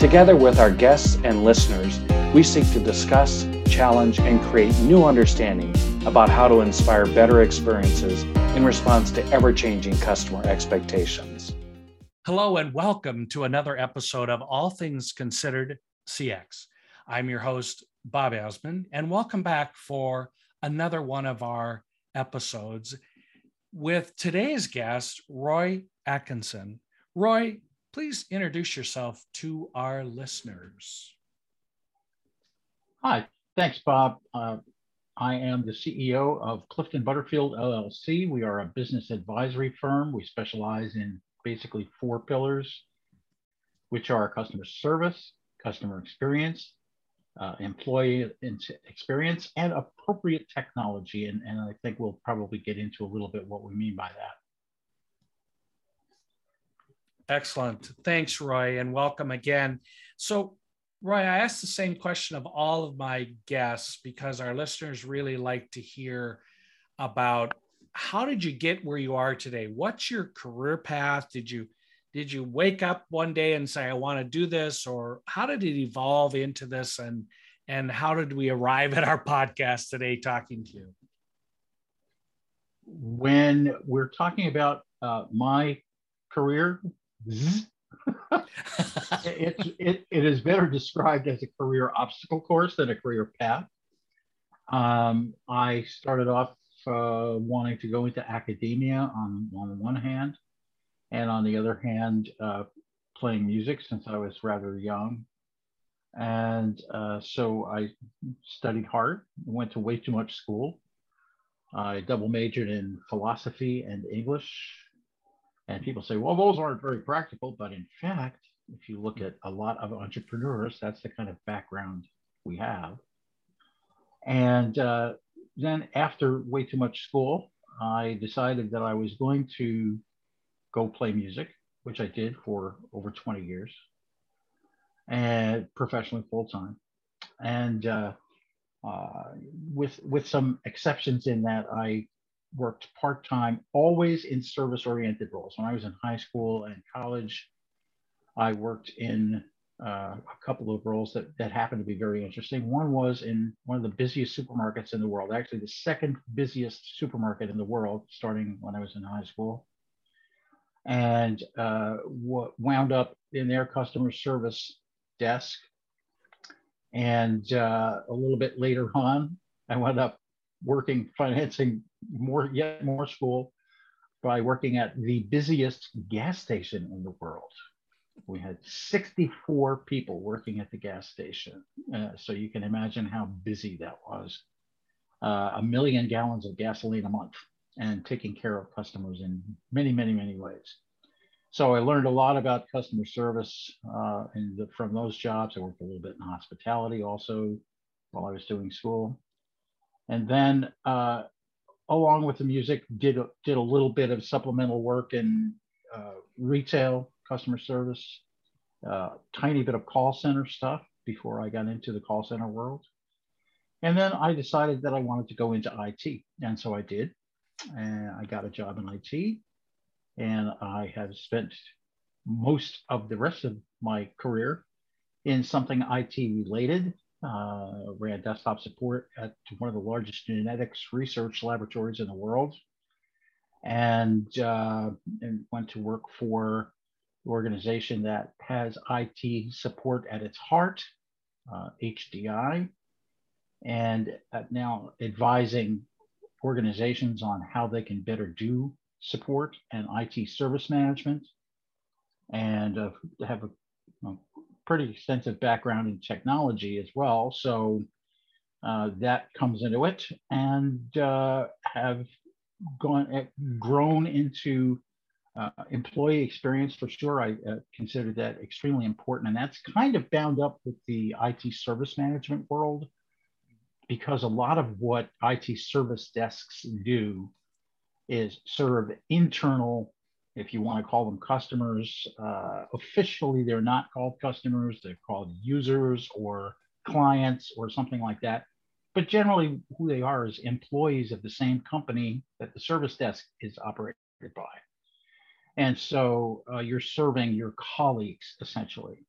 Together with our guests and listeners, we seek to discuss, challenge, and create new understanding about how to inspire better experiences in response to ever changing customer expectations. Hello, and welcome to another episode of All Things Considered CX. I'm your host, Bob Azman, and welcome back for another one of our episodes with today's guest, Roy Atkinson. Roy, please introduce yourself to our listeners. Hi, thanks, Bob. Uh, I am the CEO of Clifton Butterfield LLC. We are a business advisory firm. We specialize in basically four pillars, which are customer service, customer experience, uh, employee experience, and appropriate technology. And, and I think we'll probably get into a little bit what we mean by that. Excellent. Thanks, Roy, and welcome again. So, Roy, I asked the same question of all of my guests because our listeners really like to hear about how did you get where you are today? What's your career path? Did you did you wake up one day and say I want to do this or how did it evolve into this and and how did we arrive at our podcast today talking to you? When we're talking about uh, my career, it, it, it is better described as a career obstacle course than a career path. Um, I started off uh, wanting to go into academia on, on one hand, and on the other hand, uh, playing music since I was rather young. And uh, so I studied hard, went to way too much school. I double majored in philosophy and English and people say, well, those aren't very practical. But in fact, if you look at a lot of entrepreneurs, that's the kind of background we have. And uh, then after way too much school, I decided that I was going to go play music, which I did for over 20 years and professionally full time. And uh, uh, with, with some exceptions in that I worked part time, always in service oriented roles. When I was in high school and college, I worked in uh, a couple of roles that, that happened to be very interesting. One was in one of the busiest supermarkets in the world, actually, the second busiest supermarket in the world, starting when I was in high school. And uh, wound up in their customer service desk. And uh, a little bit later on, I wound up working financing more yet more school by working at the busiest gas station in the world. We had 64 people working at the gas station. Uh, so you can imagine how busy that was. Uh, a million gallons of gasoline a month and taking care of customers in many, many, many ways. So I learned a lot about customer service uh, the, from those jobs. I worked a little bit in hospitality also while I was doing school. And then uh, along with the music, did a, did a little bit of supplemental work in uh, retail, customer service, uh, tiny bit of call center stuff before I got into the call center world. And then I decided that I wanted to go into IT. And so I did. And I got a job in IT. And I have spent most of the rest of my career in something IT related uh, ran desktop support at one of the largest genetics research laboratories in the world, and, uh, and went to work for the organization that has IT support at its heart, uh, HDI, and now advising organizations on how they can better do support and IT service management, and uh, have a pretty extensive background in technology as well. So uh, that comes into it and uh, have gone eh, grown into uh, employee experience for sure. I uh, consider that extremely important, and that's kind of bound up with the IT service management world because a lot of what IT service desks do is serve internal, if you want to call them customers. Uh, officially, they're not called customers, they're called users or clients or something like that. But generally, who they are is employees of the same company that the service desk is operated by. And so uh, you're serving your colleagues essentially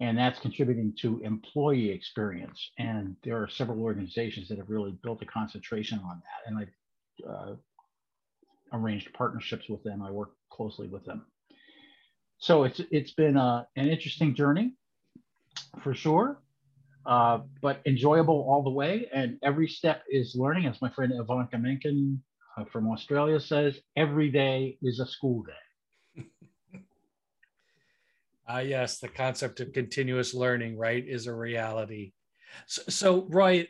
and that's contributing to employee experience. And there are several organizations that have really built a concentration on that. And I've uh, arranged partnerships with them. I work closely with them. So it's it's been uh, an interesting journey, for sure, uh, but enjoyable all the way. And every step is learning, as my friend Ivanka Menken uh, from Australia says. Every day is a school day. Ah, yes, the concept of continuous learning, right, is a reality. So, so Roy,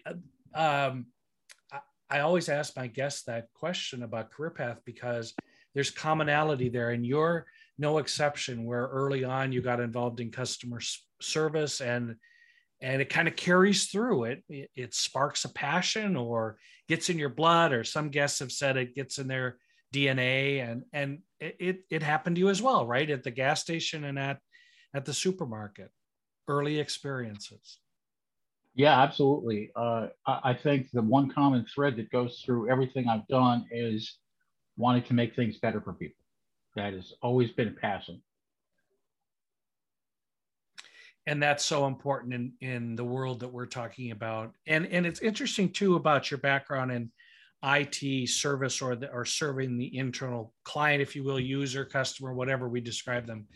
um, I always ask my guests that question about career path because there's commonality there, and you're no exception. Where early on you got involved in customer service, and and it kind of carries through. It, it sparks a passion, or gets in your blood, or some guests have said it gets in their DNA, and and it, it, happened to you as well, right? At the gas station and at at the supermarket, early experiences. Yeah, absolutely. Uh, I, think the one common thread that goes through everything I've done is wanting to make things better for people. That has always been a passion. And that's so important in, in the world that we're talking about. And, and it's interesting too about your background in IT service or, the, or serving the internal client, if you will, user, customer, whatever we describe them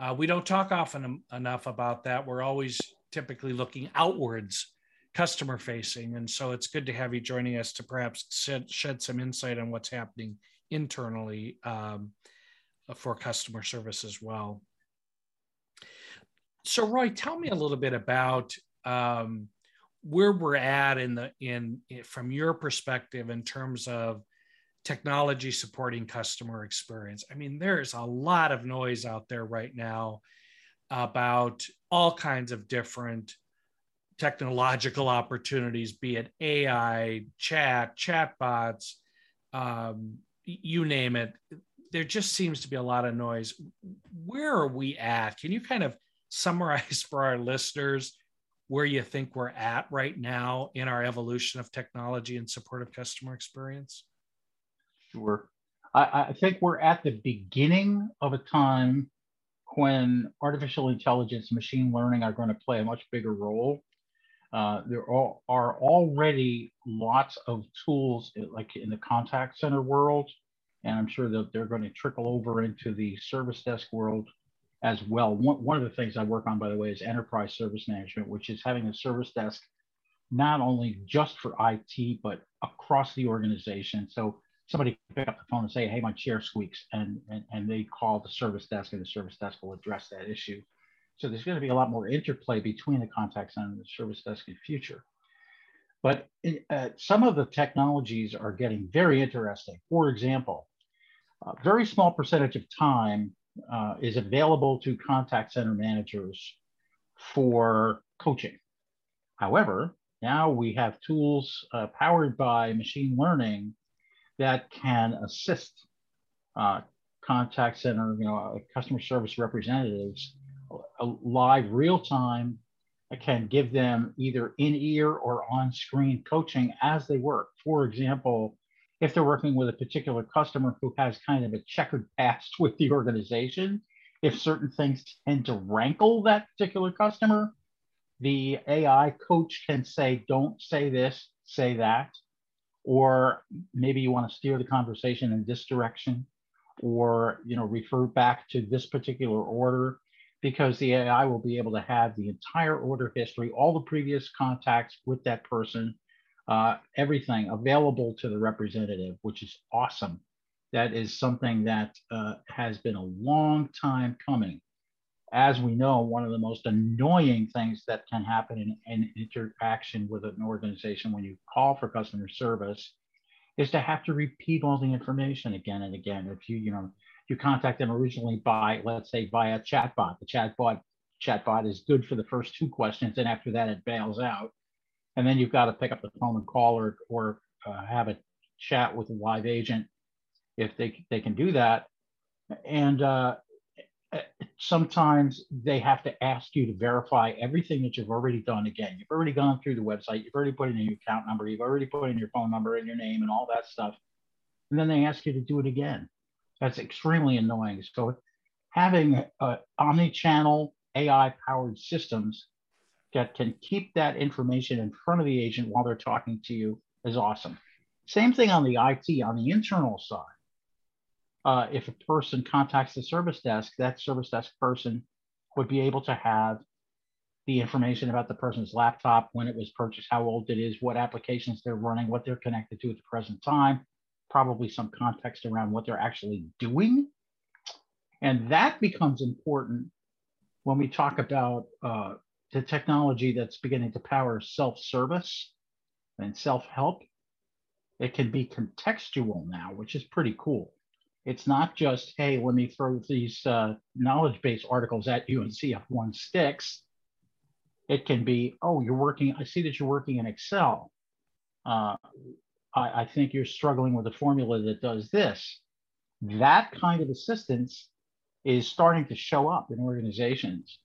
uh, we don't talk often enough about that. We're always typically looking outwards, customer facing. And so it's good to have you joining us to perhaps shed, shed some insight on what's happening internally um, for customer service as well. So, Roy, tell me a little bit about um, where we're at in the in from your perspective in terms of technology supporting customer experience. I mean, there's a lot of noise out there right now about all kinds of different technological opportunities, be it AI, chat, chatbots, um, you name it. There just seems to be a lot of noise. Where are we at? Can you kind of summarize for our listeners where you think we're at right now in our evolution of technology and supportive customer experience? Sure. I, I think we're at the beginning of a time when artificial intelligence, machine learning are going to play a much bigger role. Uh, there are, are, already lots of tools like in the contact center world, and I'm sure that they're going to trickle over into the service desk world as well. One, one of the things I work on, by the way, is enterprise service management, which is having a service desk not only just for IT, but across the organization. So somebody can pick up the phone and say, hey, my chair squeaks, and, and, and they call the service desk, and the service desk will address that issue. So there's going to be a lot more interplay between the contact center and the service desk in the future. But uh, some of the technologies are getting very interesting. For example, a very small percentage of time uh, is available to contact center managers for coaching. However, now we have tools uh, powered by machine learning that can assist uh, contact center, you know, customer service representatives live real time can give them either in ear or on screen coaching as they work. For example, if they're working with a particular customer who has kind of a checkered past with the organization, if certain things tend to rankle that particular customer, the AI coach can say, don't say this, say that or maybe you want to steer the conversation in this direction or you know refer back to this particular order because the AI will be able to have the entire order history, all the previous contacts with that person, uh, everything available to the representative, which is awesome. That is something that uh, has been a long time coming as we know, one of the most annoying things that can happen in, in interaction with an organization when you call for customer service is to have to repeat all the information again and again. If you, you know, you contact them originally by, let's say, via chatbot. The chatbot chatbot is good for the first two questions, and after that, it bails out. And then you've got to pick up the phone and call or, or uh, have a chat with a live agent if they, they can do that. And uh, sometimes they have to ask you to verify everything that you've already done again. You've already gone through the website, you've already put in your account number, you've already put in your phone number and your name and all that stuff. And then they ask you to do it again. That's extremely annoying. So having uh, omni-channel AI-powered systems that can keep that information in front of the agent while they're talking to you is awesome. Same thing on the IT, on the internal side uh, if a person contacts the service desk, that service desk person would be able to have the information about the person's laptop, when it was purchased, how old it is, what applications they're running, what they're connected to at the present time, probably some context around what they're actually doing. And that becomes important when we talk about uh, the technology that's beginning to power self service and self help. It can be contextual now, which is pretty cool. It's not just, hey, let me throw these uh, knowledge base articles at you and see if one sticks. It can be, oh, you're working, I see that you're working in Excel. Uh, I, I think you're struggling with a formula that does this. That kind of assistance is starting to show up in organizations.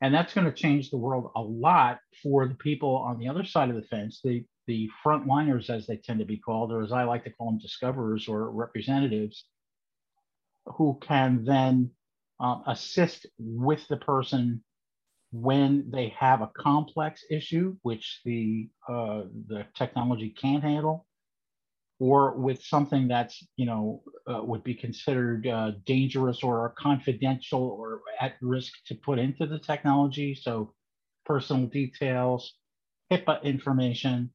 And that's going to change the world a lot for the people on the other side of the fence, the, the frontliners, as they tend to be called, or as I like to call them, discoverers or representatives who can then um, assist with the person when they have a complex issue, which the uh, the technology can't handle, or with something that's you know uh, would be considered uh, dangerous or confidential or at risk to put into the technology. So personal details, HIPAA information,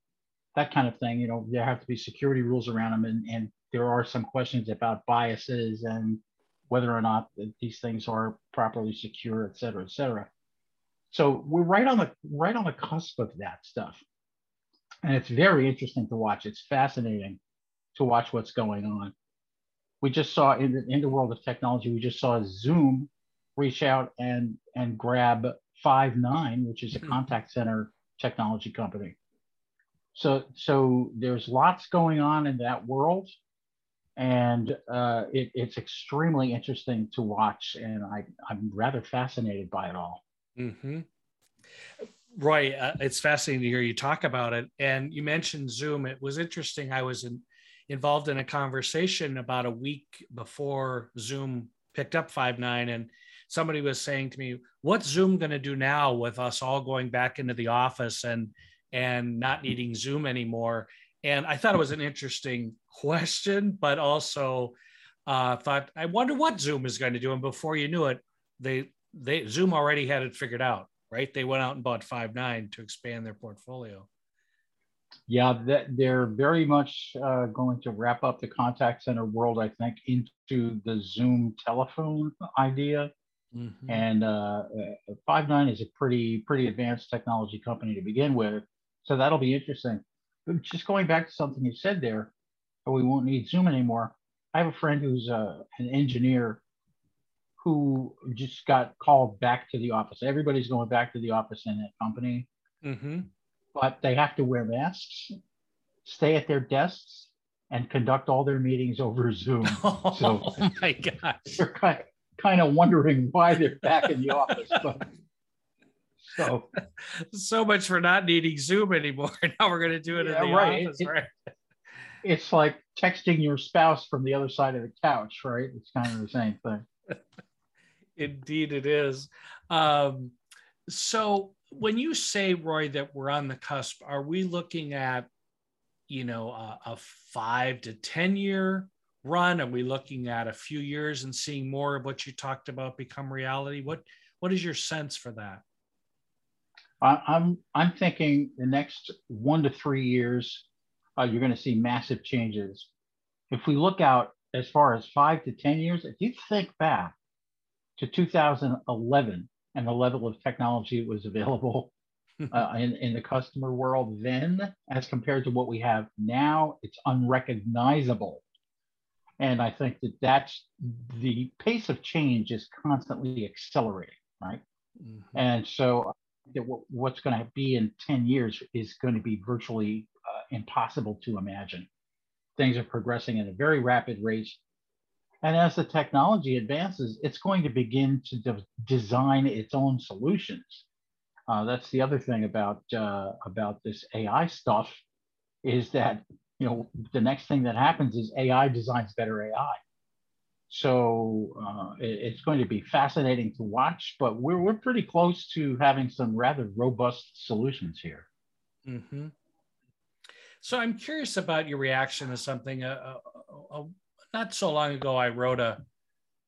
that kind of thing. You know, there have to be security rules around them, and, and there are some questions about biases and whether or not these things are properly secure, et cetera, et cetera. So we're right on the right on the cusp of that stuff, and it's very interesting to watch. It's fascinating to watch what's going on. We just saw in the, in the world of technology, we just saw Zoom reach out and and grab Five9, which is a hmm. contact center technology company. So so there's lots going on in that world and uh, it, it's extremely interesting to watch, and I, I'm rather fascinated by it all. Mm-hmm. Roy, uh, it's fascinating to hear you talk about it. And you mentioned Zoom. It was interesting. I was in, involved in a conversation about a week before Zoom picked up Five9, and somebody was saying to me, "What's Zoom going to do now with us all going back into the office and and not needing Zoom anymore?" And I thought it was an interesting question, but also uh, thought, I wonder what Zoom is going to do. And before you knew it, they they Zoom already had it figured out, right? They went out and bought Five9 to expand their portfolio. Yeah, that they're very much uh, going to wrap up the contact center world, I think, into the Zoom telephone idea. Mm-hmm. And uh, uh Five9 is a pretty pretty advanced technology company to begin with, so that'll be interesting. But just going back to something you said there, we won't need Zoom anymore. I have a friend who's uh, an engineer who just got called back to the office. Everybody's going back to the office in that company, mm-hmm. But they have to wear masks, stay at their desks, and conduct all their meetings over Zoom. Oh, so my gosh. They're kind of, kind of wondering why they're back in the office. But so so much for not needing Zoom anymore. Now we're going to do it yeah, in the right. office, it, right? It's like texting your spouse from the other side of the couch, right? It's kind of the same thing. Indeed, it is. Um, so when you say, Roy, that we're on the cusp, are we looking at, you know, a, a five to ten year run? Are we looking at a few years and seeing more of what you talked about become reality? What what is your sense for that? I'm I'm thinking the next one to three years, uh, you're going to see massive changes. If we look out as far as five to ten years, if you think back to 2011 and the level of technology that was available uh, in, in the customer world then, as compared to what we have now, it's unrecognizable. And I think that that's the pace of change is constantly accelerating, right? Mm-hmm. And so what's going to be in 10 years is going to be virtually uh, impossible to imagine. Things are progressing at a very rapid rate. And as the technology advances, it's going to begin to de- design its own solutions. Uh, that's the other thing about uh, about this AI stuff is that you know the next thing that happens is AI designs better AI. So uh, it, it's going to be fascinating to watch, but we're we're pretty close to having some rather robust solutions here. Mm-hmm. So I'm curious about your reaction to something. Uh, uh, uh, not so long ago, I wrote a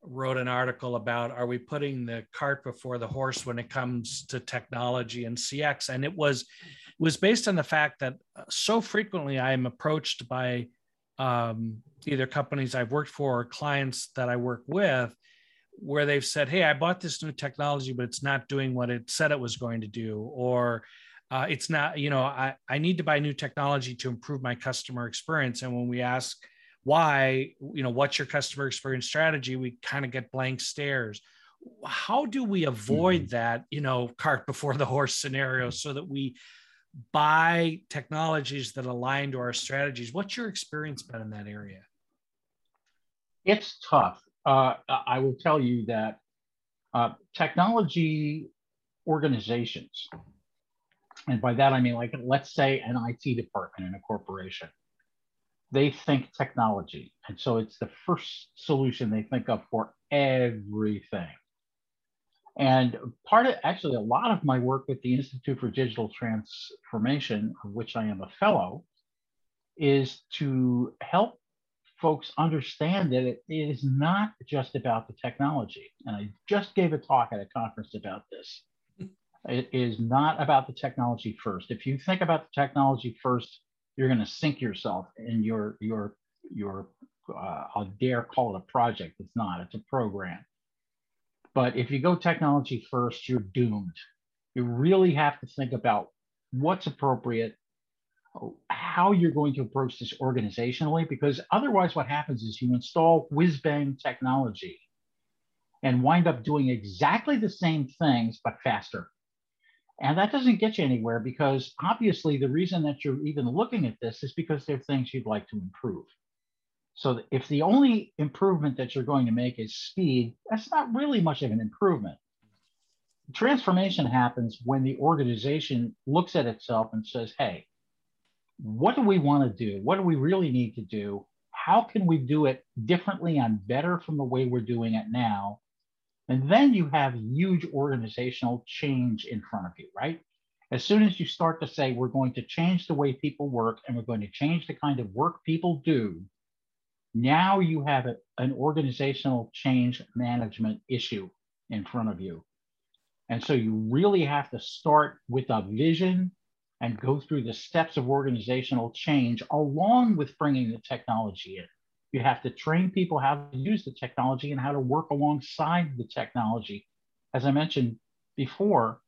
wrote an article about are we putting the cart before the horse when it comes to technology and CX, and it was it was based on the fact that uh, so frequently I am approached by um, either companies I've worked for or clients that I work with where they've said, Hey, I bought this new technology, but it's not doing what it said it was going to do. Or uh, it's not, you know, I, I need to buy new technology to improve my customer experience. And when we ask why, you know, what's your customer experience strategy, we kind of get blank stares. How do we avoid mm-hmm. that, you know, cart before the horse scenario so that we buy technologies that align to our strategies? What's your experience been in that area? It's tough. Uh, I will tell you that uh, technology organizations and by that I mean like let's say an IT department in a corporation. They think technology, and so it's the first solution they think of for everything. And part of actually a lot of my work with the Institute for Digital Transformation, of which I am a fellow, is to help folks understand that it is not just about the technology. And I just gave a talk at a conference about this. It is not about the technology first. If you think about the technology first, you're going to sink yourself in your your your. Uh, I'll dare call it a project. It's not. It's a program. But if you go technology first, you're doomed. You really have to think about what's appropriate, how you're going to approach this organizationally, because otherwise, what happens is you install whiz bang technology and wind up doing exactly the same things, but faster. And that doesn't get you anywhere because obviously the reason that you're even looking at this is because there are things you'd like to improve. So if the only improvement that you're going to make is speed, that's not really much of an improvement. Transformation happens when the organization looks at itself and says, hey, what do we want to do? What do we really need to do? How can we do it differently and better from the way we're doing it now? And then you have huge organizational change in front of you, right? As soon as you start to say, we're going to change the way people work and we're going to change the kind of work people do, now you have a, an organizational change management issue in front of you. And so you really have to start with a vision and go through the steps of organizational change along with bringing the technology in. You have to train people how to use the technology and how to work alongside the technology. As I mentioned before,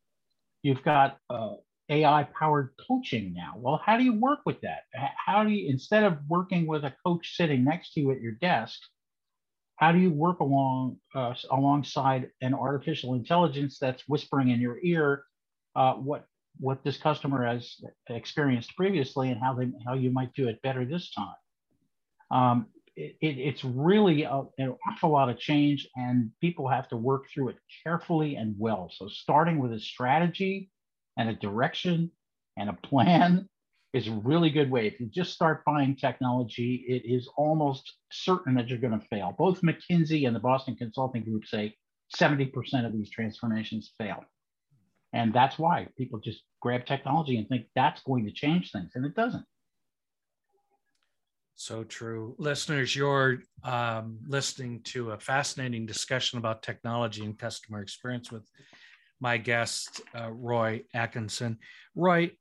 you've got uh, AI powered coaching now. Well, how do you work with that? How do you, instead of working with a coach sitting next to you at your desk, how do you work along uh, alongside an artificial intelligence that's whispering in your ear uh, what what this customer has experienced previously and how they how you might do it better this time? Um, it, it's really a, an awful lot of change, and people have to work through it carefully and well. So, starting with a strategy and a direction and a plan is a really good way. If you just start buying technology, it is almost certain that you're going to fail. Both McKinsey and the Boston Consulting Group say 70% of these transformations fail. And that's why people just grab technology and think that's going to change things, and it doesn't. So true. Listeners, you're um, listening to a fascinating discussion about technology and customer experience with my guest, uh, Roy Atkinson. Roy,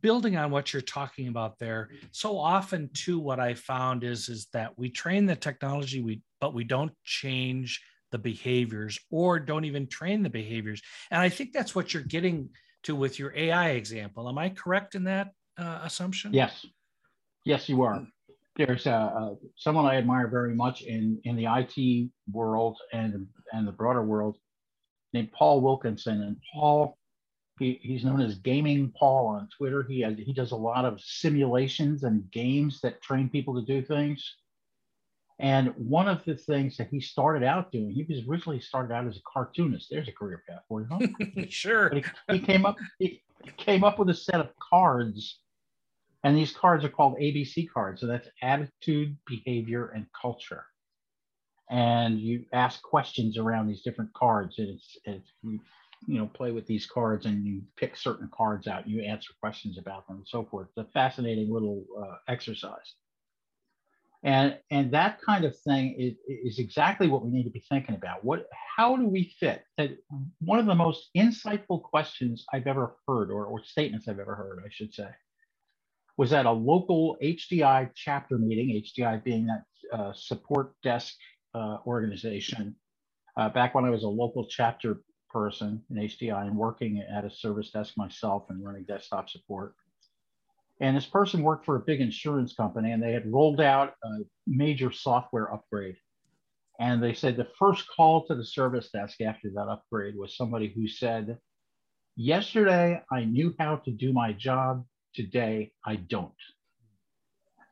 building on what you're talking about there, so often too, what I found is is that we train the technology, we but we don't change the behaviors or don't even train the behaviors. And I think that's what you're getting to with your AI example. Am I correct in that uh, assumption? Yes, Yes, you are. there's a, someone I admire very much in in the IT world and and the broader world named Paul Wilkinson. And Paul, he, he's known as Gaming Paul on Twitter. He has, he does a lot of simulations and games that train people to do things. And one of the things that he started out doing, he was originally started out as a cartoonist. There's a career path for you, huh? sure. He, he, came up he came up with a set of cards, and these cards are called ABC cards. So that's attitude, behavior, and culture. And you ask questions around these different cards, and it's, it's you, you know play with these cards, and you pick certain cards out. You answer questions about them, and so forth. It's a fascinating little uh, exercise and and that kind of thing is, is exactly what we need to be thinking about what how do we fit That one of the most insightful questions i've ever heard or, or statements i've ever heard i should say was at a local hdi chapter meeting hdi being that uh, support desk uh, organization uh, back when i was a local chapter person in hdi and working at a service desk myself and running desktop support and this person worked for a big insurance company and they had rolled out a major software upgrade. And they said the first call to the service desk after that upgrade was somebody who said, Yesterday, I knew how to do my job. Today, I don't.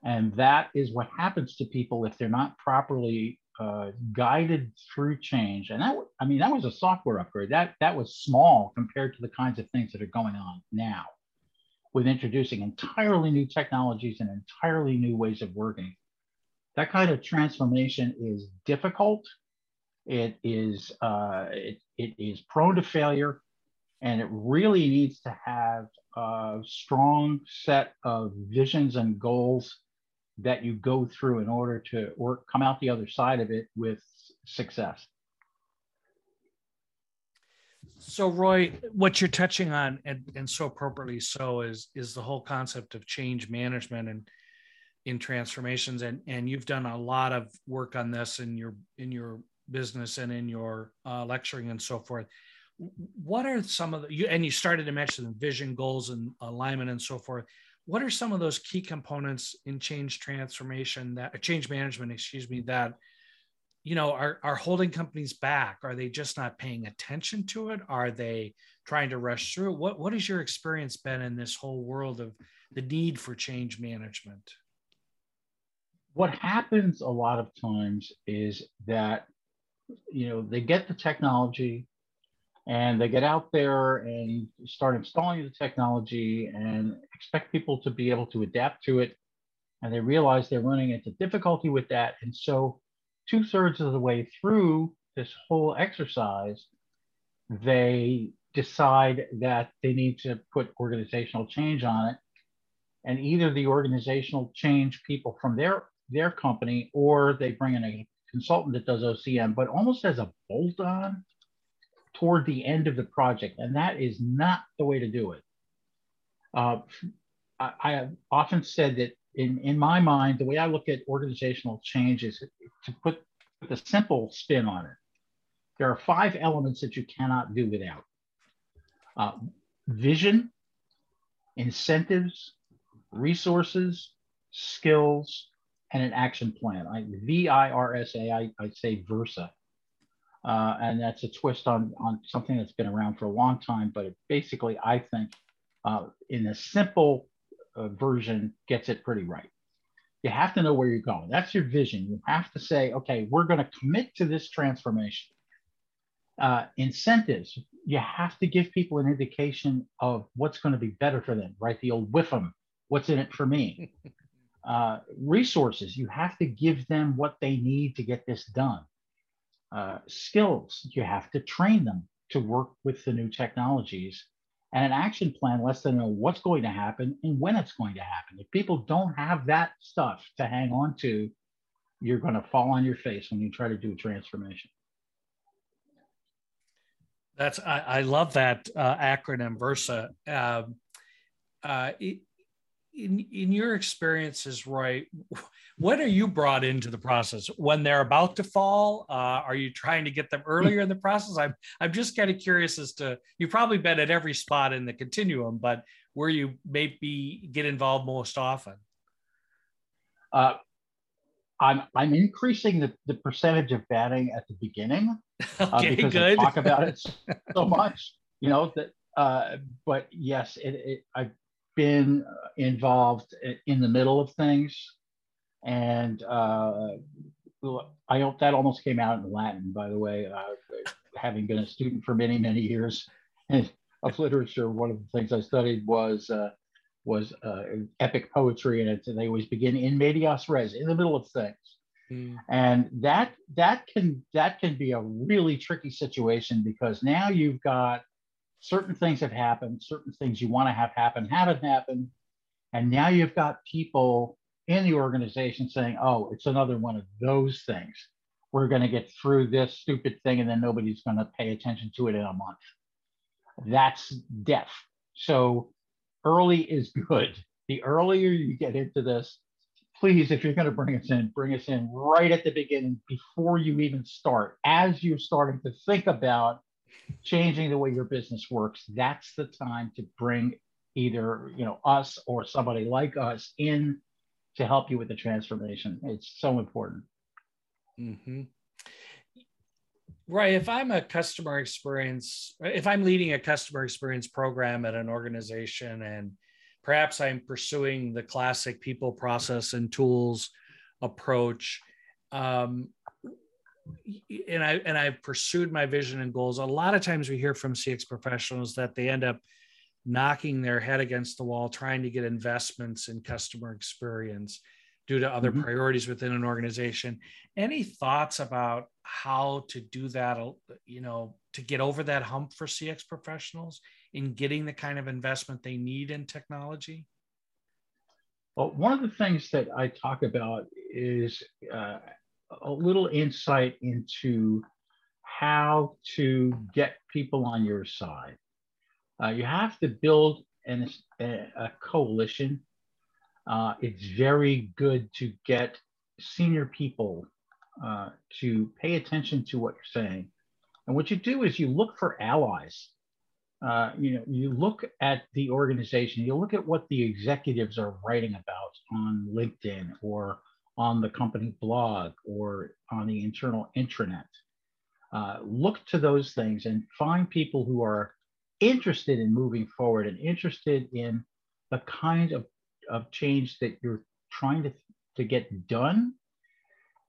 And that is what happens to people if they're not properly uh, guided through change. And that, I mean, that was a software upgrade. That that was small compared to the kinds of things that are going on now with introducing entirely new technologies and entirely new ways of working. That kind of transformation is difficult. It is uh, it, it is prone to failure, and it really needs to have a strong set of visions and goals that you go through in order to work come out the other side of it with success. So, Roy, what you're touching on, and, and so appropriately so, is is the whole concept of change management and in transformations. And and you've done a lot of work on this in your in your business and in your uh, lecturing and so forth. What are some of the you and you started to mention vision, goals, and alignment and so forth. What are some of those key components in change transformation that change management, excuse me, that you know are, are holding companies back? Are they just not paying attention to it? Are they trying to rush through what, what has your experience been in this whole world of the need for change management? What happens a lot of times is that you know they get the technology and they get out there and start installing the technology and expect people to be able to adapt to it and they realize they're running into difficulty with that and so two thirds of the way through this whole exercise, they decide that they need to put organizational change on it. And either the organizational change people from their, their company or they bring in a consultant that does OCM, but almost as a bolt on toward the end of the project. And that is not the way to do it. Uh, I, I have often said that in, in my mind, the way I look at organizational change is to put the simple spin on it. There are five elements that you cannot do without uh, vision, incentives, resources, skills, and an action plan. I, V-I-R-S-A, I, I'd say Versa. Uh, and that's a twist on, on something that's been around for a long time, but it basically, I think, uh, in a simple uh, version gets it pretty right. You have to know where you're going. That's your vision. You have to say, okay, we're going to commit to this transformation. Uh, incentives, you have to give people an indication of what's going to be better for them, right? The old WIFM, what's in it for me? Uh, resources, you have to give them what they need to get this done. Uh, skills, you have to train them to work with the new technologies and an action plan lets them know what's going to happen and when it's going to happen. If people don't have that stuff to hang on to, you're going to fall on your face when you try to do a transformation. That's I, I love that uh, acronym Versa. Um, uh, it, in in your experiences, Roy, when are you brought into the process? When they're about to fall? Uh, are you trying to get them earlier in the process? I'm I'm just kind of curious as to you've probably been at every spot in the continuum, but where you maybe get involved most often. Uh, I'm I'm increasing the, the percentage of batting at the beginning uh, okay, uh, because good. I talk about it so much. You know that, uh, but yes, it, it, I've been involved in the middle of things, and uh, I hope that almost came out in Latin. By the way, uh, having been a student for many many years of literature, one of the things I studied was uh, was uh, epic poetry, and, it, they always begin in medias res, in the middle of things. Mm. And that that can that can be a really tricky situation because now you've got certain things have happened, certain things you want to have happen haven't happened, and now you've got people in the organization saying, "Oh, it's another one of those things. We're going to get through this stupid thing, and then nobody's going to pay attention to it in a month." That's death. So early is good. The earlier you get into this, please, if you're going to bring us in, bring us in right at the beginning before you even start. As you're starting to think about changing the way your business works, that's the time to bring either you know us or somebody like us in to help you with the transformation. It's so important. Mm-hmm. Right. If I'm a customer experience, if I'm leading a customer experience program at an organization and perhaps I'm pursuing the classic people, process, and tools approach, um, and I and I've pursued my vision and goals. A lot of times we hear from CX professionals that they end up knocking their head against the wall trying to get investments in customer experience due to other mm-hmm. priorities within an organization. Any thoughts about how to do that, you know, to get over that hump for CX professionals in getting the kind of investment they need in technology? Well, one of the things that I talk about is uh, a little insight into how to get people on your side. Uh, you have to build an, a coalition uh, it's very good to get senior people uh, to pay attention to what you're saying. And what you do is you look for allies. Uh, you know, you look at the organization, you look at what the executives are writing about on LinkedIn or on the company blog or on the internal intranet. Uh, look to those things and find people who are interested in moving forward and interested in the kind of of change that you're trying to, to get done.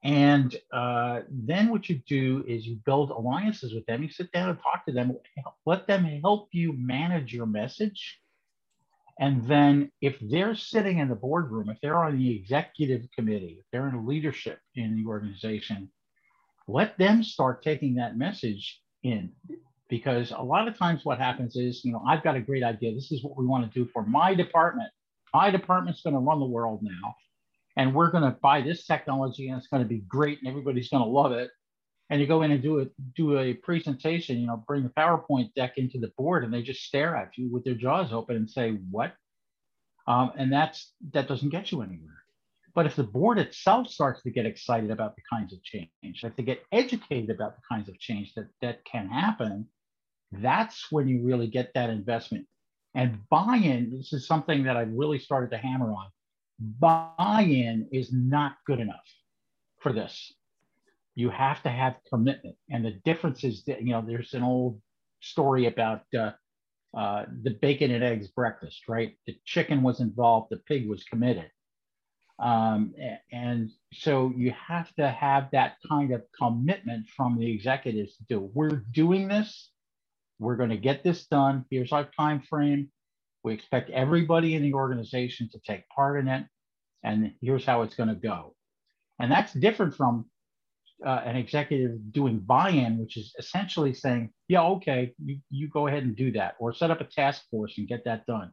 And uh, then what you do is you build alliances with them. You sit down and talk to them, let them help you manage your message. And then if they're sitting in the boardroom, if they're on the executive committee, if they're in leadership in the organization, let them start taking that message in. Because a lot of times what happens is, you know, I've got a great idea. This is what we want to do for my department my department's going to run the world now and we're going to buy this technology and it's going to be great and everybody's going to love it and you go in and do a do a presentation you know bring the powerpoint deck into the board and they just stare at you with their jaws open and say what um, and that's that doesn't get you anywhere but if the board itself starts to get excited about the kinds of change if they get educated about the kinds of change that that can happen that's when you really get that investment and buy in, this is something that I've really started to hammer on. Buy in is not good enough for this. You have to have commitment. And the difference is that, you know, there's an old story about uh, uh, the bacon and eggs breakfast, right? The chicken was involved, the pig was committed. Um, and so you have to have that kind of commitment from the executives to do. We're doing this we're going to get this done. Here's our time frame. We expect everybody in the organization to take part in it. And here's how it's going to go. And that's different from uh, an executive doing buy-in, which is essentially saying, yeah, okay, you, you go ahead and do that, or set up a task force and get that done.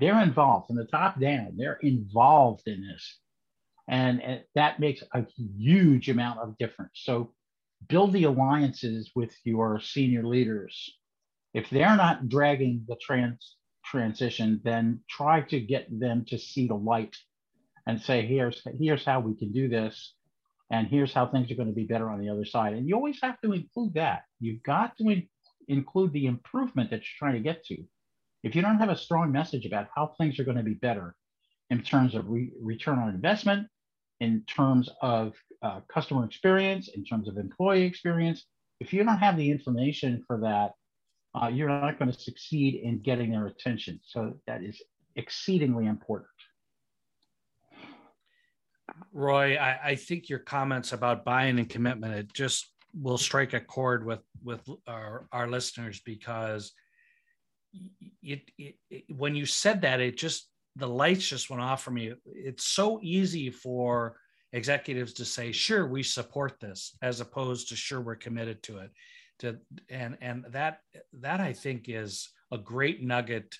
They're involved from the top down. They're involved in this. And, and that makes a huge amount of difference. So build the alliances with your senior leaders if they're not dragging the trans transition, then try to get them to see the light and say, here's here's how we can do this, and here's how things are going to be better on the other side. And you always have to include that. You've got to in- include the improvement that you're trying to get to. If you don't have a strong message about how things are going to be better in terms of re- return on investment, in terms of uh, customer experience, in terms of employee experience. If you don't have the information for that, uh, you're not going to succeed in getting their attention. So that is exceedingly important. Roy, I, I think your comments about buying and commitment, it just will strike a chord with with our, our listeners because it, it, it, when you said that, it just the lights just went off for me. It's so easy for executives to say, "Sure, we support this," as opposed to "Sure, we're committed to it." To and and that that I think is a great nugget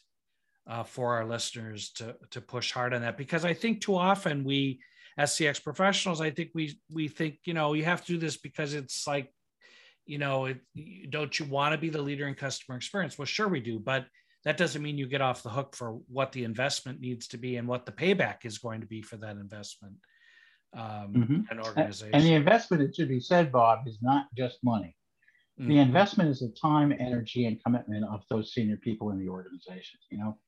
uh, for our listeners to to push hard on that because I think too often we as CX professionals, I think we we think you know you have to do this because it's like you know it, don't you want to be the leader in customer experience? Well, sure we do, but that doesn't mean you get off the hook for what the investment needs to be and what the payback is going to be for that investment um, mm-hmm. an organization. And the investment, it should be said, Bob, is not just money. Mm-hmm. The investment is the time, energy, and commitment of those senior people in the organization. You know,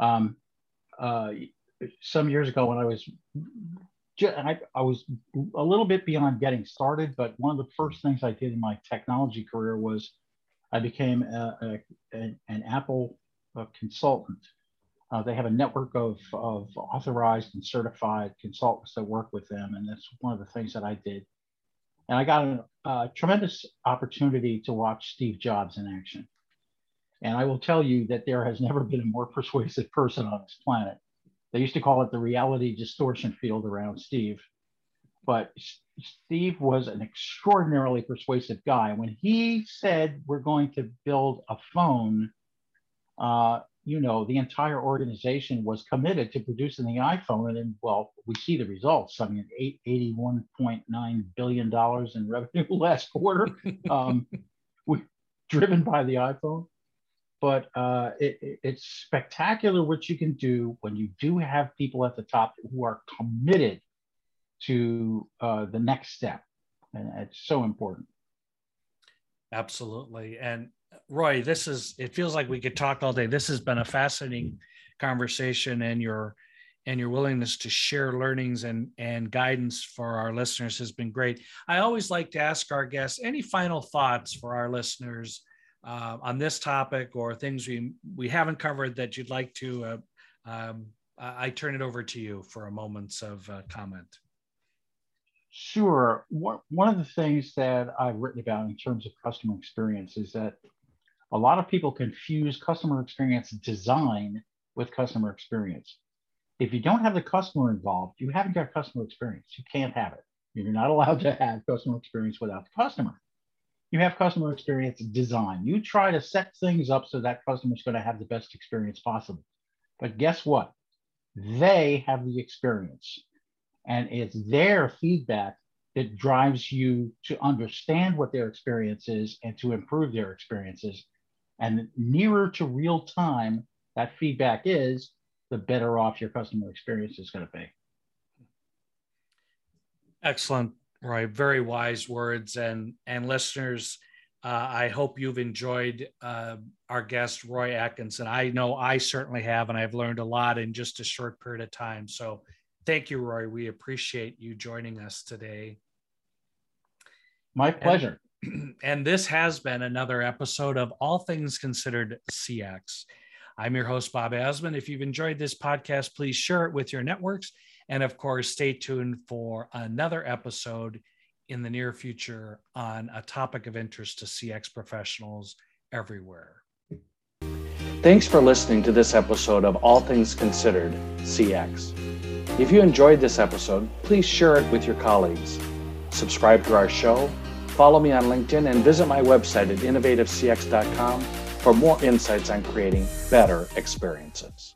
um, uh, some years ago when I was, I, I was a little bit beyond getting started, but one of the first things I did in my technology career was I became a, a, an Apple uh, consultant uh, they have a network of, of authorized and certified consultants that work with them. And that's one of the things that I did. And I got a, a tremendous opportunity to watch Steve Jobs in action. And I will tell you that there has never been a more persuasive person on this planet. They used to call it the reality distortion field around Steve. But Steve was an extraordinarily persuasive guy. When he said, We're going to build a phone, uh, you know, the entire organization was committed to producing the iPhone. And then, well, we see the results. I mean, $81.9 billion in revenue last quarter, um, driven by the iPhone. But uh, it, it, it's spectacular what you can do when you do have people at the top who are committed to uh, the next step. And it's so important. Absolutely. And Roy, this is it feels like we could talk all day. This has been a fascinating conversation and your and your willingness to share learnings and and guidance for our listeners has been great. I always like to ask our guests any final thoughts for our listeners uh, on this topic or things we we haven't covered that you'd like to. Uh, um, I turn it over to you for a moment of uh, comment. Sure. One of the things that I've written about in terms of customer experience is that a lot of people confuse customer experience design with customer experience. If you don't have the customer involved, you haven't got customer experience. You can't have it. You're not allowed to have customer experience without the customer. You have customer experience design. You try to set things up so that customer is going to have the best experience possible. But guess what? They have the experience. And it's their feedback that drives you to understand what their experience is and to improve their experiences and nearer to real time that feedback is, the better off your customer experience is going to be. Excellent, Roy. Very wise words, and and listeners. Uh, I hope you've enjoyed uh, our guest, Roy Atkinson. I know I certainly have, and I've learned a lot in just a short period of time. So, thank you, Roy. We appreciate you joining us today. My pleasure. and this has been another episode of All Things Considered CX. I'm your host, Bob Azman. If you've enjoyed this podcast, please share it with your networks. And of course, stay tuned for another episode in the near future on a topic of interest to CX professionals everywhere. Thanks for listening to this episode of All Things Considered CX. If you enjoyed this episode, please share it with your colleagues. Subscribe to our show Follow me on LinkedIn and visit my website at innovativecx.com for more insights on creating better experiences.